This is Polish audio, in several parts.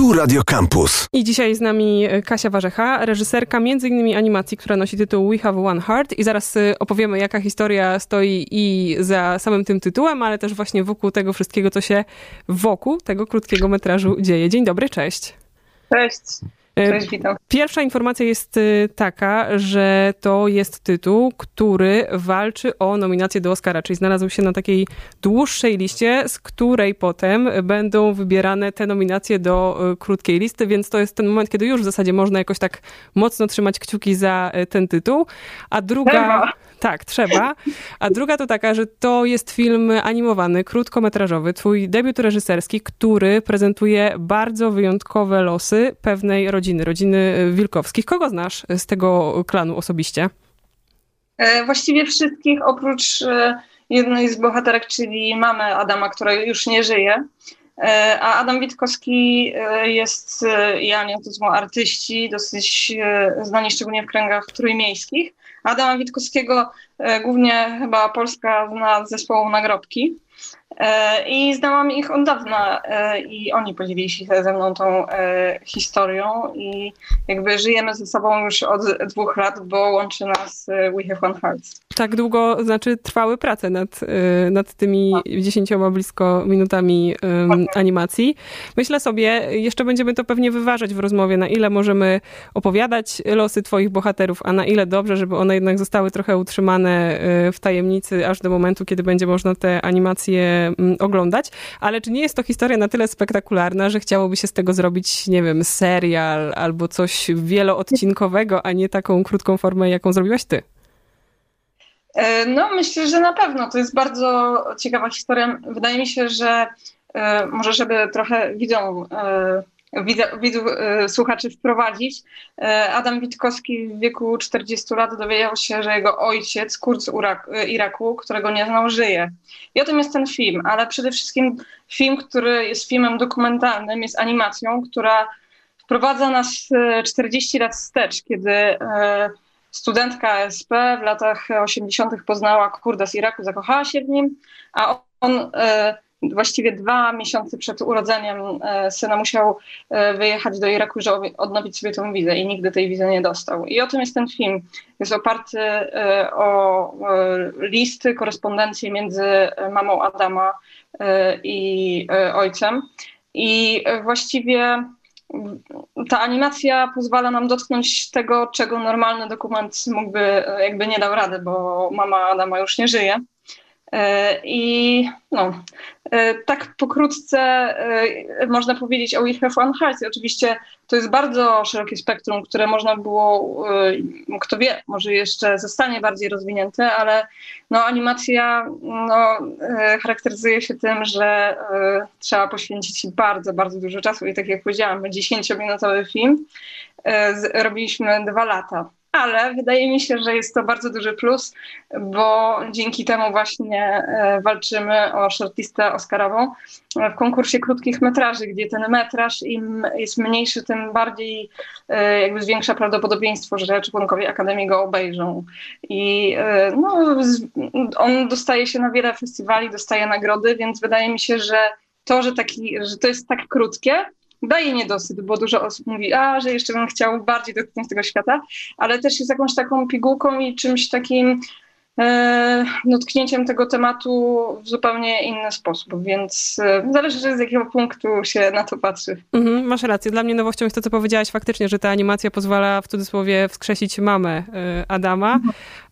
Tu Radio Campus. I dzisiaj z nami Kasia Warzecha, reżyserka m.in. animacji, która nosi tytuł We Have One Heart i zaraz y, opowiemy, jaka historia stoi i za samym tym tytułem, ale też właśnie wokół tego wszystkiego, co się wokół tego krótkiego metrażu dzieje. Dzień dobry, cześć. Cześć. Cześć, witam. Pierwsza informacja jest y, taka, że to jest tytuł, który walczy o nominację do Oscara, czyli znalazł się na takiej dłuższej liście, z której potem będą wybierane te nominacje do y, krótkiej listy, więc to jest ten moment, kiedy już w zasadzie można jakoś tak mocno trzymać kciuki za y, ten tytuł. A druga... Trzeba. Tak, trzeba. A druga to taka, że to jest film animowany, krótkometrażowy, twój debiut reżyserski, który prezentuje bardzo wyjątkowe losy pewnej rodziny, rodziny Wilkowskich. Kogo znasz z tego klanu osobiście? E, Właściwie wszystkich, oprócz e, jednej z bohaterek, czyli mamy Adama, która już nie żyje. E, A Adam Witkowski e, jest e, i Ania to są artyści, dosyć e, znani szczególnie w kręgach trójmiejskich. Adama Witkowskiego e, głównie chyba Polska zna zespołu Nagrobki. E, I znałam ich od dawna e, i oni podzielili się ze mną tą e, historią i jakby żyjemy ze sobą już od dwóch lat, bo łączy nas e, We Have One Heart. Tak długo, znaczy trwały prace nad, nad tymi dziesięcioma blisko minutami ym, animacji. Myślę sobie, jeszcze będziemy to pewnie wyważać w rozmowie, na ile możemy opowiadać losy twoich bohaterów, a na ile dobrze, żeby one jednak zostały trochę utrzymane y, w tajemnicy, aż do momentu, kiedy będzie można te animacje mm, oglądać. Ale czy nie jest to historia na tyle spektakularna, że chciałoby się z tego zrobić, nie wiem, serial albo coś wieloodcinkowego, a nie taką krótką formę, jaką zrobiłaś ty? E, No, myślę, że na pewno. To jest bardzo ciekawa historia. Wydaje mi się, że e, może, żeby trochę widzom, e, widzów, e, słuchaczy wprowadzić, e, Adam Witkowski w wieku 40 lat dowiedział się, że jego ojciec, kurd z e, Iraku, którego nie znał, żyje. I o tym jest ten film, ale przede wszystkim film, który jest filmem dokumentalnym, jest animacją, która wprowadza nas e, 40 lat wstecz, kiedy studentka SP w latach 80. poznała Kurda z Iraku, zakochała się w nim, a on właściwie dwa miesiące przed urodzeniem e, syna musiał e, wyjechać do Iraku, żeby odnowić sobie tę wizę i nigdy tej wizy nie dostał. I o tym jest ten film. Jest oparty e, o listy, korespondencję między mamą Adama i ojcem. I właściwie ta animacja pozwala nam dotknąć tego, czego normalny dokument mógłby, jakby nie dał rady, bo mama Adama już nie żyje. E, I no, e, tak pokrótce e, można powiedzieć o Have One Heart. Oczywiście to jest bardzo szerokie spektrum, które można było, kto wie, może jeszcze zostanie bardziej rozwinięte, ale no, animacja no, charakteryzuje się tym, że trzeba poświęcić bardzo, bardzo dużo czasu. I tak jak powiedziałam, 10-minutowy film robiliśmy dwa lata. Ale wydaje mi się, że jest to bardzo duży plus, bo dzięki temu właśnie e, walczymy o shortlistę Oscarową w konkursie krótkich metraży, gdzie ten metraż im jest mniejszy, tym bardziej e, jakby zwiększa prawdopodobieństwo, że członkowie Akademii go obejrzą. I e, no, on dostaje się na wiele festiwali, dostaje nagrody, więc wydaje mi się, że to, że, taki, że to jest tak krótkie, daje niedosyt, bo dużo osób mówi, a, że jeszcze bym chciał bardziej dotknąć tego świata, ale też jest jakąś taką pigułką i czymś takim e, dotknięciem tego tematu w zupełnie inny sposób, więc e, zależy z jakiego punktu się na to patrzy. Mhm, masz rację. Dla mnie nowością jest to, co powiedziałaś faktycznie, że ta animacja pozwala w cudzysłowie wskrzesić mamę y, Adama,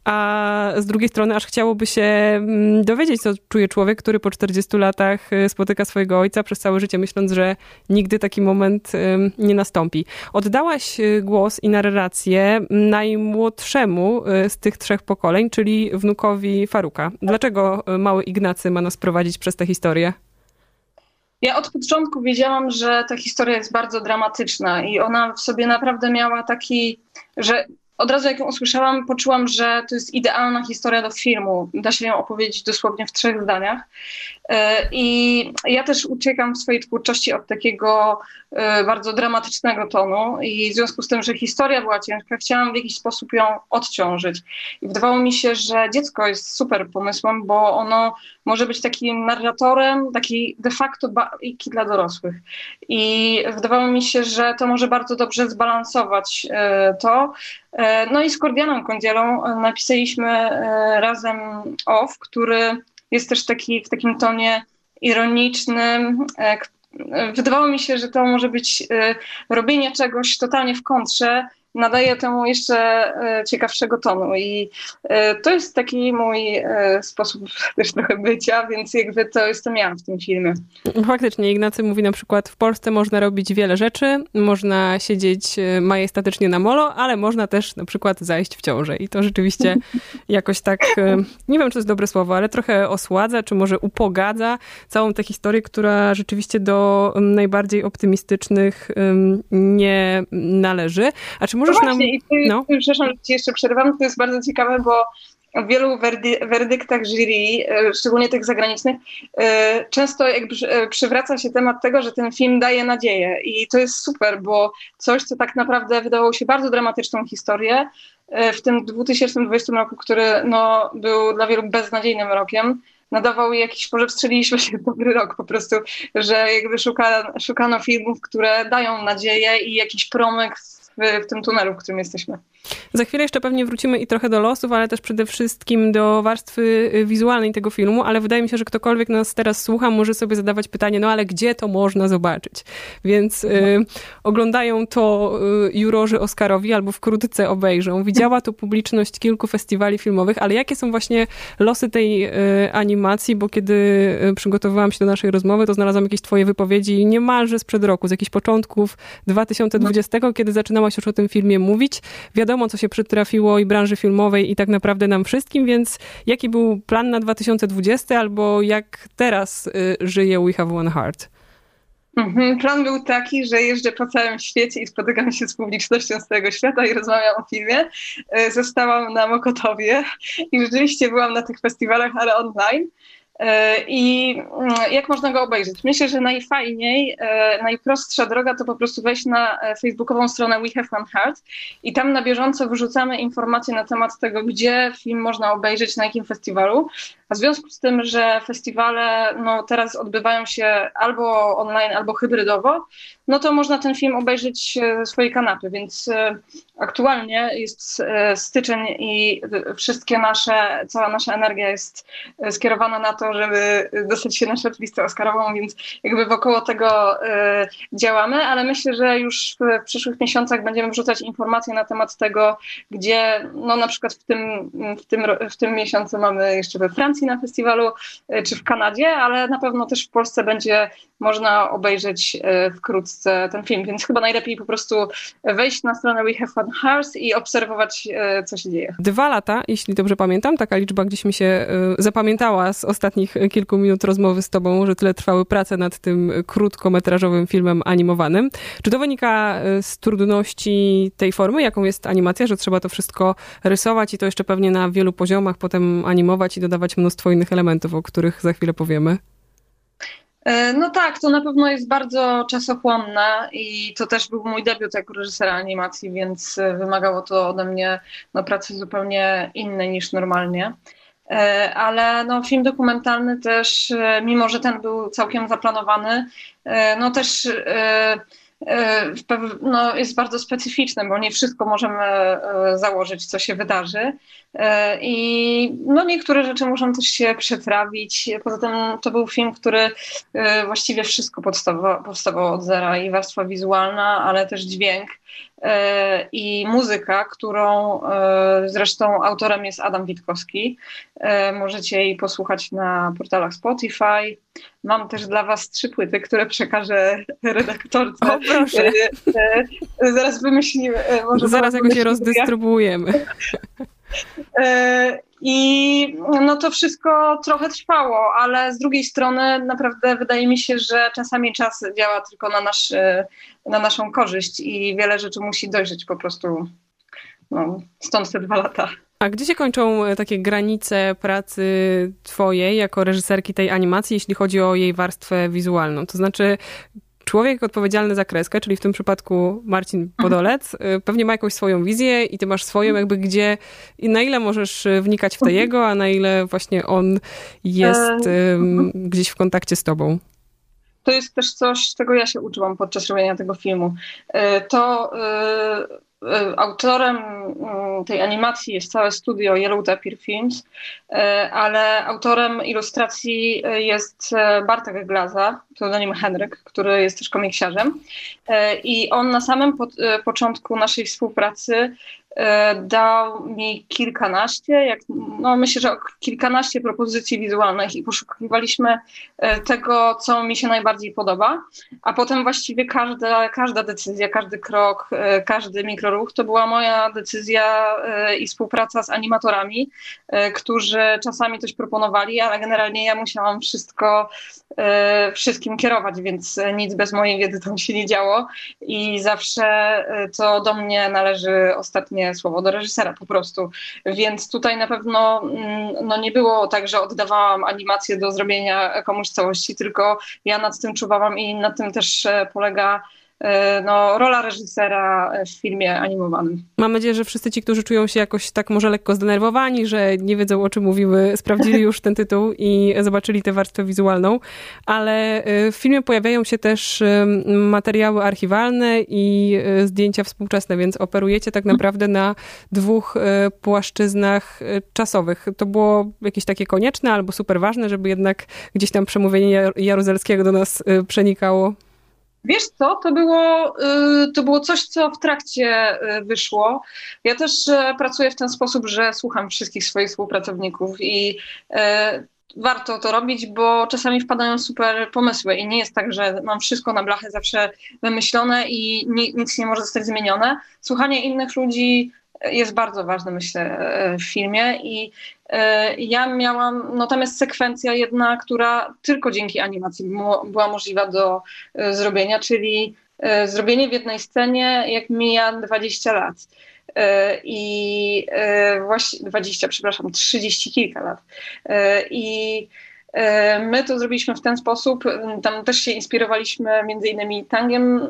a z drugiej strony aż chciałoby się mm, dowiedzieć, co czuje człowiek, który po 40 latach y, spotyka swojego ojca przez całe życie, myśląc, że nigdy taki moment nie nastąpi. Oddałaś y, głos i narrację najmłodszemu y, z tych trzech pokoleń, czyli wnukowi Faruka. Dlaczego mały Ignacy ma nas prowadzić przez tę historię? Ja od początku wiedziałam, że ta historia jest bardzo dramatyczna i ona w sobie naprawdę miała taki, że od razu jak ją usłyszałam, poczułam, że to jest idealna historia do filmu. Da się ją opowiedzieć dosłownie w trzech zdaniach. E, I ja też uciekam w swojej twórczości od takiego e, bardzo dramatycznego tonu i w związku z tym, że historia była ciężka, chciałam w jakiś sposób ją odciążyć. I wydawało mi się, że dziecko jest super pomysłem, bo ono może być takim narratorem, taki de facto bajki dla dorosłych. I wydawało mi się, że to może bardzo dobrze zbalansować e, to. No i z Kordianą Kądzielą napisaliśmy razem OFF, który jest też taki w takim tonie ironicznym. E, wydawało mi się, że to może być e, robienie czegoś totalnie w kontrze nadaje temu jeszcze e, ciekawszego tonu i e, to jest taki mój e, sposób też trochę bycia, więc jakby to jestem ja w tym filmie. Faktycznie, Ignacy mówi na przykład w Polsce można robić wiele rzeczy, można siedzieć majestatycznie na molo, ale można też na przykład zajść w ciążę i to rzeczywiście jakoś tak, nie wiem czy to jest dobre słowo, ale trochę osładza, czy może upogadza całą tę historię, która rzeczywiście do najbardziej optymistycznych nie należy. A czy możesz no właśnie, nam... i ty, no. przepraszam, że ci jeszcze przerwam, to jest bardzo ciekawe, bo w wielu werdy, werdyktach jury, e, szczególnie tych zagranicznych, e, często jakby e, przywraca się temat tego, że ten film daje nadzieję i to jest super, bo coś, co tak naprawdę wydawało się bardzo dramatyczną historię, w tym 2020 roku, który no, był dla wielu beznadziejnym rokiem, nadawał jakiś, może wstrzeliliśmy się dobry rok po prostu, że jakby szuka, szukano filmów, które dają nadzieję i jakiś promyk w, w tym tunelu, w którym jesteśmy. Za chwilę jeszcze pewnie wrócimy i trochę do losów, ale też przede wszystkim do warstwy y, wizualnej tego filmu, ale wydaje mi się, że ktokolwiek nas teraz słucha, może sobie zadawać pytanie, no ale gdzie to można zobaczyć? Więc y, oglądają to y, jurorzy Oscarowi albo wkrótce obejrzą. Widziała to publiczność kilku festiwali filmowych, ale jakie są właśnie losy tej y, animacji? Bo kiedy y, przygotowywałam się do naszej rozmowy, to znalazłam jakieś twoje wypowiedzi niemalże sprzed roku, z jakichś początków 2020, no. kiedy zaczynałaś już o tym filmie mówić. Wiadomo, co się przytrafiło i branży filmowej, i tak naprawdę nam wszystkim, więc jaki był plan na 2020 albo jak teraz y, żyje We Have One Heart? Mhm. Plan był taki, że jeżdżę po całym świecie i spotykam się z publicznością z tego świata i rozmawiam o filmie. Y, zostałam na Mokotowie i rzeczywiście byłam na tych festiwalach, ale online. E, I mm, jak można go obejrzeć? Myślę, że najfajniej, e, najprostsza droga to po prostu wejść na e, facebookową stronę We Have One Heart i tam na bieżąco wrzucamy informacje na temat tego, gdzie film można obejrzeć, na jakim festiwalu. A w związku z tym, że festiwale no, teraz odbywają się albo online, albo hybrydowo, no to można ten film obejrzeć ze swojej kanapy, więc aktualnie jest styczeń i wszystkie nasze, cała nasza energia jest skierowana na to, żeby dostać się na shortlistę Oscarową, więc jakby wokoło tego działamy, ale myślę, że już w, przyszłych miesiącach będziemy wrzucać informacje na temat tego, gdzie no na przykład w tym, w tym, w tym miesiącu mamy jeszcze we Francji na festiwalu, czy w Kanadzie, ale na pewno też w Polsce będzie można obejrzeć y, wkrótce ten film, więc chyba najlepiej po prostu wejść na stronę We Have Fun Hearts i obserwować, co się dzieje. Dwa lata, jeśli dobrze pamiętam, taka liczba gdzieś mi się zapamiętała z ostatnich kilku minut rozmowy z tobą, że tyle trwały prace nad tym krótkometrażowym filmem animowanym. Czy to wynika e, z trudności tej formy, jaką jest animacja, że trzeba to wszystko rysować i to jeszcze pewnie na wielu poziomach potem animować i dodawać mnóstwo innych elementów, o których za chwilę powiemy? E, no tak, to na pewno jest bardzo czasochłonne i to też był mój debiut jako reżysera animacji, więc e, wymagało to ode mnie no, pracy zupełnie innej niż normalnie. E, ale no, film dokumentalny też, mimo że ten był całkiem zaplanowany, no też no, jest bardzo specyficzny, bo nie wszystko możemy założyć, co się wydarzy. I no, niektóre rzeczy muszą też się przetrawić. Poza tym to był film, który właściwie wszystko powstawało od zera i warstwa wizualna, ale też dźwięk. E, i muzyka, którą e, zresztą autorem jest Adam Witkowski. E, możecie jej posłuchać na portalach Spotify. Mam też dla Was trzy płyty, które przekażę redaktorce. O, proszę. Zaraz wymyślimy. Może Zaraz jakoś je rozdystrybuujemy. I no to wszystko trochę trwało, ale z drugiej strony naprawdę wydaje mi się, że czasami czas działa tylko na, nasz, na naszą korzyść i wiele rzeczy musi dojrzeć po prostu no, stąd te dwa lata. A gdzie się kończą e, takie granice pracy twojej jako reżyserki tej animacji, jeśli chodzi o jej warstwę wizualną? To znaczy, człowiek odpowiedzialny za kreskę, czyli w tym przypadku Marcin mhm. Podolec, mhm. pewnie ma jakąś swoją wizję i ty masz swoją, jakby gdzie i na ile możesz e, wnikać w te mhm. jego, a na ile właśnie on jest um, gdzieś w kontakcie z tobą. To jest też coś, czego ja się uczyłam podczas robienia tego filmu. To E, autorem mm, tej animacji jest całe studio Yellow Tapir Films, e, ale autorem ilustracji e, jest Bartek Glaza, pseudonim Henryk, który jest też komiksiarzem. I on na samym początku naszej współpracy E, dał mi kilkanaście, jak, no myślę, że kilkanaście propozycji wizualnych i poszukiwaliśmy e, tego, co mi się najbardziej podoba, a potem właściwie każda, każda decyzja, każdy krok, e, każdy mikroruch to była moja decyzja i współpraca z animatorami, którzy czasami coś proponowali, ale generalnie ja musiałam wszystko kierować, więc nic bez mojej wiedzy tam się nie działo i zawsze to do mnie należy ostatnie słowo do reżysera po prostu. Więc tutaj na pewno mm, no nie było tak, że oddawałam animację do zrobienia komuś całości, tylko ja nad tym czuwałam i na tym też e, polega E, no, rola reżysera w filmie animowanym. Mam nadzieję, że wszyscy ci, którzy czują się jakoś tak może lekko zdenerwowani, że nie wiedzą o czym mówimy, sprawdzili już ten tytuł i zobaczyli tę warstwę wizualną, ale e, w filmie pojawiają się też e, materiały archiwalne i zdjęcia współczesne, więc operujecie tak naprawdę na dwóch płaszczyznach czasowych. To było jakieś takie konieczne albo super ważne, żeby jednak gdzieś tam przemówienie Jaruzelskiego do nas przenikało? Wiesz co, to było, y, to było coś, co w trakcie y, wyszło. Ja też y, pracuję w ten sposób, że słucham wszystkich swoich współpracowników i warto to robić, bo czasami wpadają super pomysły i nie jest tak, że mam wszystko na blachę zawsze wymyślone i nic nie może zostać zmienione. Słuchanie innych ludzi jest bardzo ważne, myślę, w filmie i e, ja miałam, no tam jest sekwencja jedna, która tylko dzięki animacji była możliwa do e, zrobienia, czyli e, zrobienie w jednej scenie, jak mija 20 lat. I właśnie 20, przepraszam, 30 kilka lat. I My to zrobiliśmy w ten sposób. Tam też się inspirowaliśmy między innymi tangiem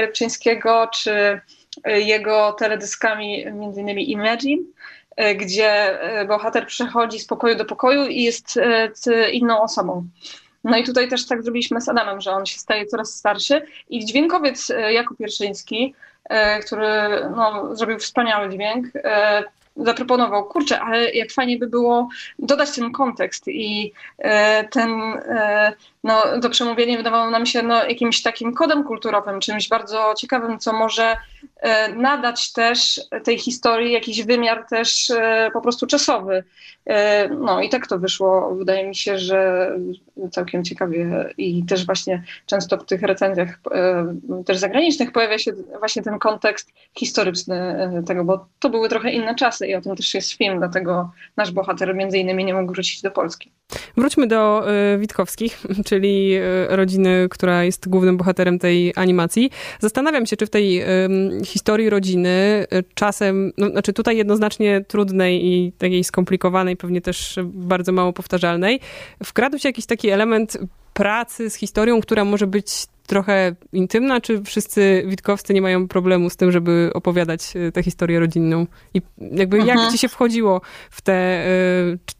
Rybczyńskiego, czy jego teledyskami, innymi Imagine, e, gdzie e, bohater przechodzi z pokoju do pokoju i jest inną osobą. No i tutaj też tak zrobiliśmy z Adamem, że on się staje coraz starszy i dźwiękowiec Jakub Pierszyński, który no, zrobił wspaniały dźwięk, zaproponował, kurczę, ale jak fajnie by było dodać ten kontekst i ten no, to przemówienie wydawało nam się no, jakimś takim kodem kulturowym, czymś bardzo ciekawym, co może nadać też tej historii jakiś wymiar też e, po prostu czasowy. E, no i tak to wyszło. Wydaje mi się, że całkiem ciekawie i też właśnie często w tych recenzjach też zagranicznych pojawia się właśnie ten kontekst historyczny tego, bo to były trochę inne czasy i o tym też jest film, dlatego nasz bohater między innymi nie mógł wrócić do Polski. Wróćmy do Witkowskich, czyli e, rodziny, która jest głównym bohaterem tej animacji. Zastanawiam się, czy w tej historii rodziny e, czasem, no, znaczy tutaj jednoznacznie trudnej i takiej skomplikowanej, pewnie też bardzo mało powtarzalnej, wkradł się jakiś taki element pracy z historią, która może być trochę intymna, czy wszyscy Witkowscy nie mają problemu z tym, żeby opowiadać e, tę historię rodzinną? I jakby jak mhm. ci się wchodziło w te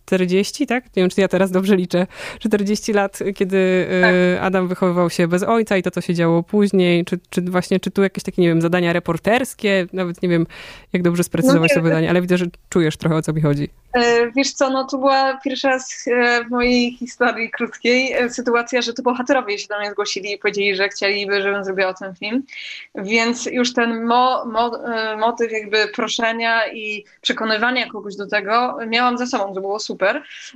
40, tak? Nie wiem, czy ja teraz dobrze liczę. 40 lat, kiedy tak. Adam wychowywał się bez ojca i to, co się działo później. Czy, czy właśnie, czy tu jakieś takie, nie wiem, zadania reporterskie? Nawet nie wiem, jak dobrze sprecyzować no to pytanie, ale widzę, że czujesz trochę, o co mi chodzi. E, wiesz co, no to była pierwsza raz e, w mojej historii krótkiej e, sytuacja, że to bohaterowie się do mnie zgłosili i powiedzieli, że chcieliby, żebym zrobiła ten film. Więc już ten mo, mo, motyw jakby proszenia i przekonywania kogoś do tego miałam za sobą, to było super.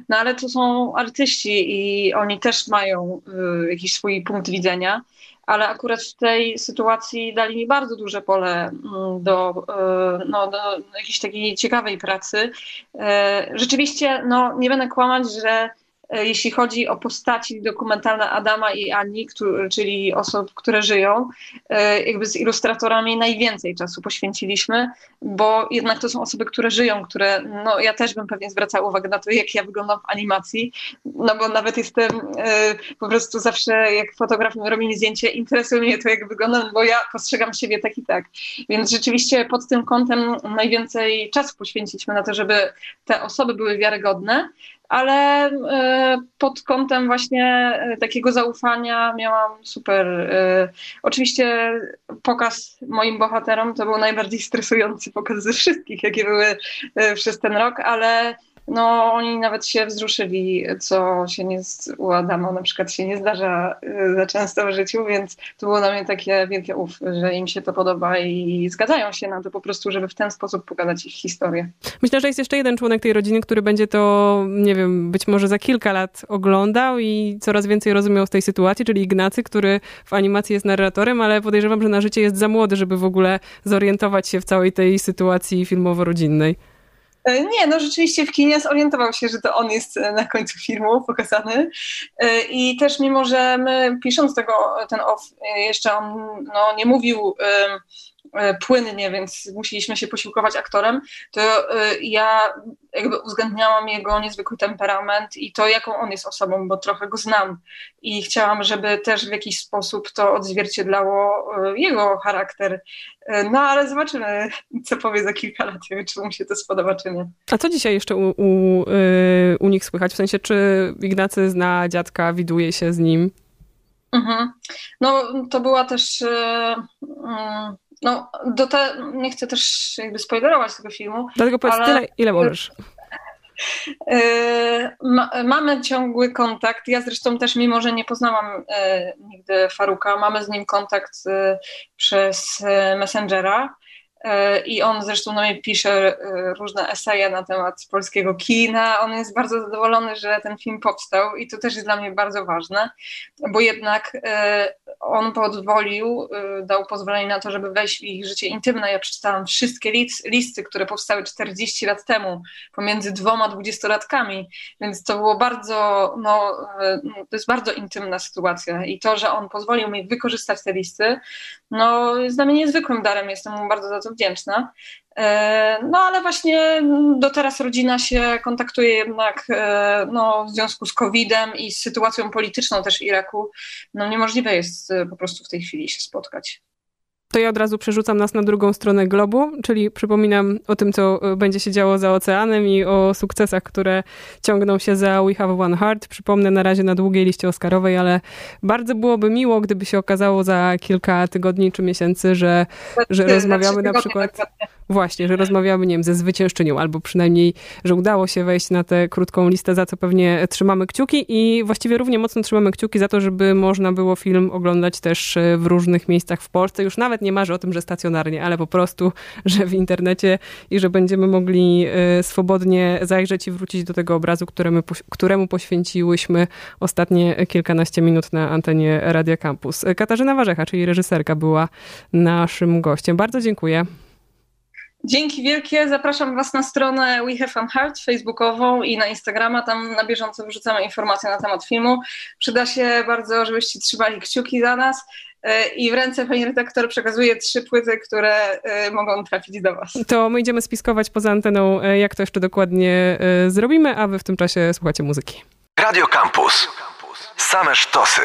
No ale to są artyści i oni też mają jakiś swój punkt widzenia ale akurat w tej sytuacji dali mi bardzo duże pole mm, do, e, no, do jakiejś takiej ciekawej pracy. E, rzeczywiście, no, nie będę kłamać, że jeśli chodzi o postaci dokumentalne Adama i Ani, który, czyli osób, które żyją, e, jakby z ilustratorami najwięcej czasu poświęciliśmy, bo jednak to są osoby, które żyją, które, no ja też bym pewnie zwracała uwagę na to, jak ja wyglądam w animacji, no bo nawet jestem po prostu zawsze, jak fotograf robi mi zdjęcie, interesuje mnie to, jak wyglądam, bo ja postrzegam siebie tak i tak. Więc rzeczywiście pod tym kątem najwięcej czasu poświęciliśmy na to, żeby te osoby były wiarygodne, ale e, pod kątem właśnie e, takiego zaufania miałam super. E, oczywiście pokaz moim bohaterom to był najbardziej stresujący pokaz ze wszystkich, jakie były przez ten rok, ale no oni nawet się wzruszyli, co się nie u Adama na przykład się nie zdarza y, za często w życiu, więc to było dla mnie takie wielkie uf, że im się to podoba i zgadzają się na to po prostu, żeby w ten sposób pokazać ich historię. Myślę, że jest jeszcze jeden członek tej rodziny, który będzie to, nie wiem, być może za kilka lat oglądał i coraz więcej rozumiał z tej sytuacji, czyli Ignacy, który w animacji jest narratorem, ale podejrzewam, że na życie jest za młody, żeby w ogóle zorientować się w całej tej sytuacji filmowo-rodzinnej. E, nie, no rzeczywiście w kinie zorientował się, że to on jest e, na końcu filmu pokazany. E, I też mimo, że my pisząc tego, ten off, jeszcze on no, nie mówił płynnie, więc musieliśmy się posiłkować aktorem, to e, ja jakby uwzględniałam jego niezwykły temperament i to, jaką on jest osobą, bo trochę go znam i chciałam, żeby też w jakiś sposób to odzwierciedlało e, jego charakter. No ale zobaczymy, co powie za kilka lat, czy mu się to spodoba, czy nie. A co dzisiaj jeszcze u, u, u nich słychać? W sensie, czy Ignacy zna dziadka, widuje się z nim? Mhm. No, to była też. Yy, no, do te, nie chcę też jakby spoilerować tego filmu. Dlatego powiedz ale... tyle, ile możesz. E, ma, mamy ciągły kontakt. Ja zresztą też, mimo że nie poznałam e, nigdy Faruka, mamy z nim kontakt e, przez Messengera. E, I on zresztą na mnie pisze e, różne eseje na temat polskiego kina. On jest bardzo zadowolony, że ten film powstał i to też jest dla mnie bardzo ważne, bo jednak e, on pozwolił, dał pozwolenie na to, żeby wejść w ich życie intymne. Ja przeczytałam wszystkie listy, które powstały 40 lat temu pomiędzy dwoma dwudziestolatkami, więc to było bardzo, no, to jest bardzo intymna sytuacja i to, że on pozwolił mi wykorzystać te listy, no, jest dla mnie niezwykłym darem. Jestem mu bardzo za to wdzięczna. E, no ale właśnie do teraz rodzina się kontaktuje jednak e, no, w związku z COVID-em i z sytuacją polityczną też Iraku. No niemożliwe jest e, po prostu w tej chwili się spotkać to ja od razu przerzucam nas na drugą stronę globu, czyli przypominam o tym, co e, będzie się działo za oceanem i o sukcesach, które ciągną się za We Have One Heart. Przypomnę na razie na długiej liście Oscarowej, ale bardzo byłoby miło, gdyby się okazało za kilka tygodni czy miesięcy, że, że rozmawiamy na przykład... Właśnie, że rozmawiamy, nie wiem, ze zwyciężczynią, albo przynajmniej, że udało się wejść na tę krótką listę, za co pewnie trzymamy kciuki i właściwie równie mocno trzymamy kciuki za to, żeby można było film oglądać też e, w różnych miejscach w Polsce. Już nawet nie marzę o tym, że stacjonarnie, ale po prostu, że w internecie i że będziemy mogli e, swobodnie zajrzeć i wrócić do tego obrazu, któremu, któremu poświęciłyśmy ostatnie kilkanaście minut na antenie Radia Campus. Katarzyna Warzecha, czyli reżyserka, była naszym gościem. Bardzo dziękuję. Dzięki wielkie. Zapraszam Was na stronę We Have Fun Heart facebookową i na Instagrama. Tam na bieżąco wrzucamy informacje na temat filmu. Przyda się bardzo, żebyście trzymali kciuki za nas. E, I w ręce pani redaktor przekazuje trzy płyty, które e, mogą trafić do Was. To my idziemy spiskować poza anteną, e, jak to jeszcze dokładnie zrobimy, a Wy w tym czasie słuchacie muzyki. Radio Campus. Same sztosy.